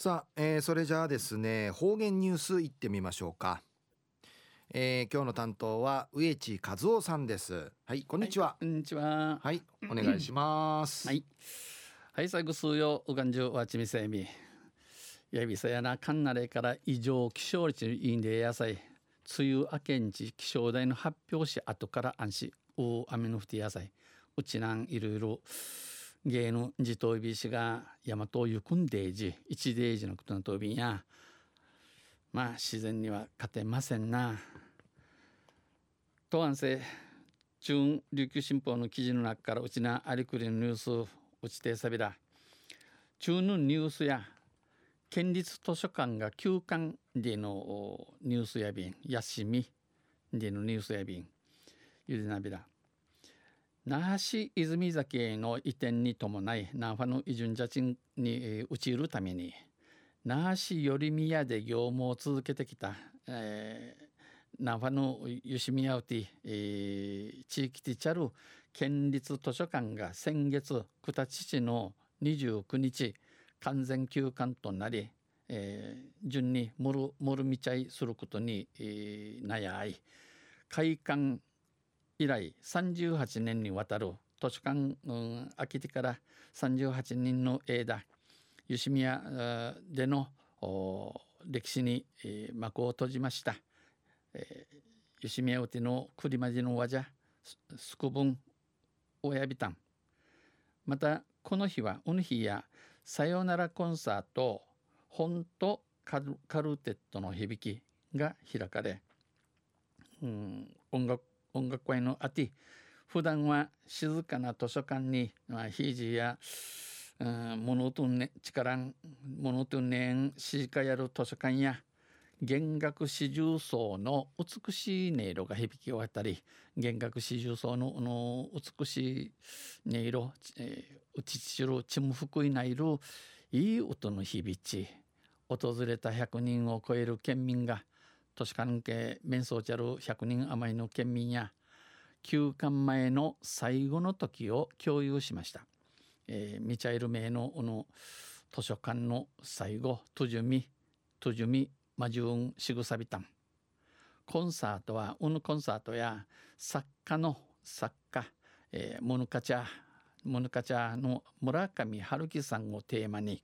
さあ、えー、それじゃあですね方言ニュースいってみましょうか、えー、今日の担当は植地和夫さんです。はいこんにちは、はい、こんにちは。はいお願いします。はい。はい最後数曜うがんじゅうわちみせみ。やびさやなかんなれから異常気象率いいんで野菜。梅雨明けんち気象台の発表し後から安心。大雨の降って野菜。うちなんいろいろ芸の自頭びしが大和を行くんでいじ一デイジのことのとびんやまあ自然には勝てませんな。東安政中琉球新報の記事の中からうちなありくりのニュースうちてさびら中のニュースや県立図書館が休館でのニュースやびん休みでのニュースやびんゆでなびら那覇市泉崎への移転に伴い那覇の移住者賃に移るために那覇市寄宮で業務を続けてきた、えー、那覇のユシミヤウティ、えー、地域ティチャル県立図書館が先月九田父の29日完全休館となり、えー、順にモルモルミチャイすることに、えー、悩い。開館以来38年にわたる図書館、うん、空きてから38人の間ユシミヤでの歴史に、えー、幕を閉じました。えー、ユシミヤウテのクリマジのワジャスクブン親ビタンまたこの日はウヌヒやさよならコンサート本とカルカルテットの響きが開かれ、うん、音楽音楽会のあて普段は静かな図書館に、まあ、ヒージーや、うん、モノトンネ力モノトンネンシカやる図書館や弦楽四重奏の美しい音色が響き渡り弦楽四重奏のの美しい音色、えー、うちちるちむふくいないるいい音の響き訪れた100人を超える県民が都市関係面相ちゃる100人余りの県民や休館前の最後の時を共有しました。えー、ミチャイル名のの図書館の最後トジュミトジュミマジュンシグサビタンコンサートはウヌコンサートや作家の作家、えー、モヌカチャモヌカチャの村上春樹さんをテーマに、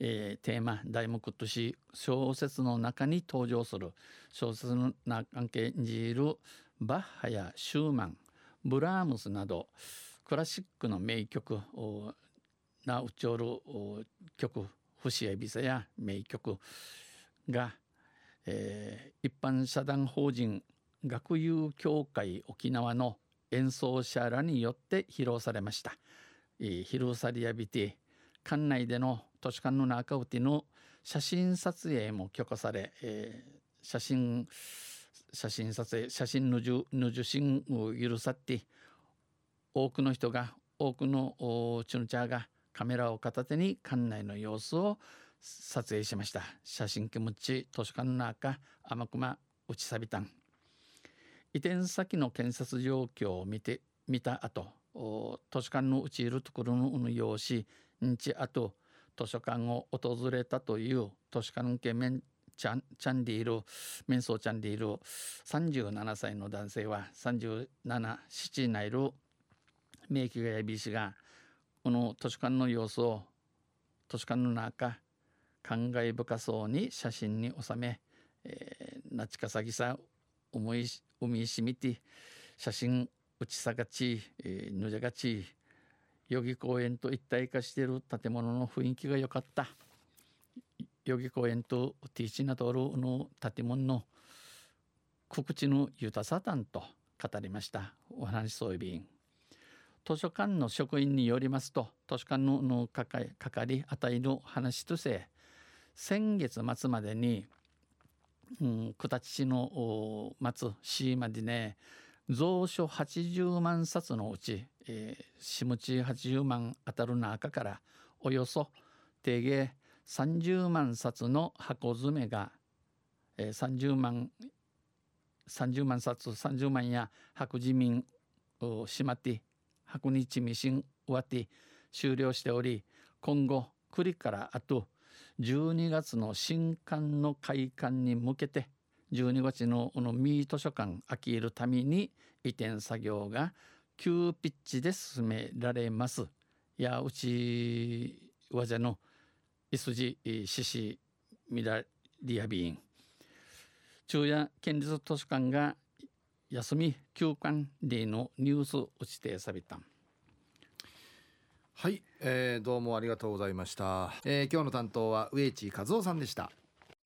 えー、テーマ題目とし小説の中に登場する小説の中に演じるバッハやシューマンブラームスなどクラシックの名曲なうちおる曲節やびさや名曲が、えー、一般社団法人学友協会沖縄の演奏者らによって披露されました。披露されやびて館内での図書館の中うての写真撮影も許可され、えー、写真写真撮影写真の受の受信を許さって多くの人が多くのチュンチャーがカメラを片手に館内の様子を撮影しました。写真気持ち図書館の中天熊内ちさびたん移転先の建設状況を見て見た後図書館のうちいるところの運用紙日あと図書館を訪れたという図書館系面チャンチャンディールメンソーチャンディール37歳の男性は37七内る名機がやびしがこの図書館の様子を図書館の中感慨深そうに写真に収め、えー、なちかさぎさ思いしみて写真打ちさがち、えー、ぬじゃがち代々木公園と一体化している建物の雰囲気が良かった。代々木公園とティーチナトールの建物の告知の豊さたんと語りました。お話そういび図書館の職員によりますと図書館ののかかりあたりの話とせ先月末までに、うん、九田市の末市までね蔵書80万冊のうち、えー、下地80万当たる中からおよそ定芸30万冊の箱詰めが、えー、30万30万冊30万や白自民をしまって白日ミシン終わって終了しており今後くりからあと12月の新館の開館に向けて12月のこのミー図書館空きるために移転作業が急ピッチで進められます。いやうちわじゃのいすじししみらリアビーン昼夜県立図書館が休み休館でのニュース打ちてさびた。んはい、えー、どうもありがとうございました、えー、今日の担当は植地和夫さんでした。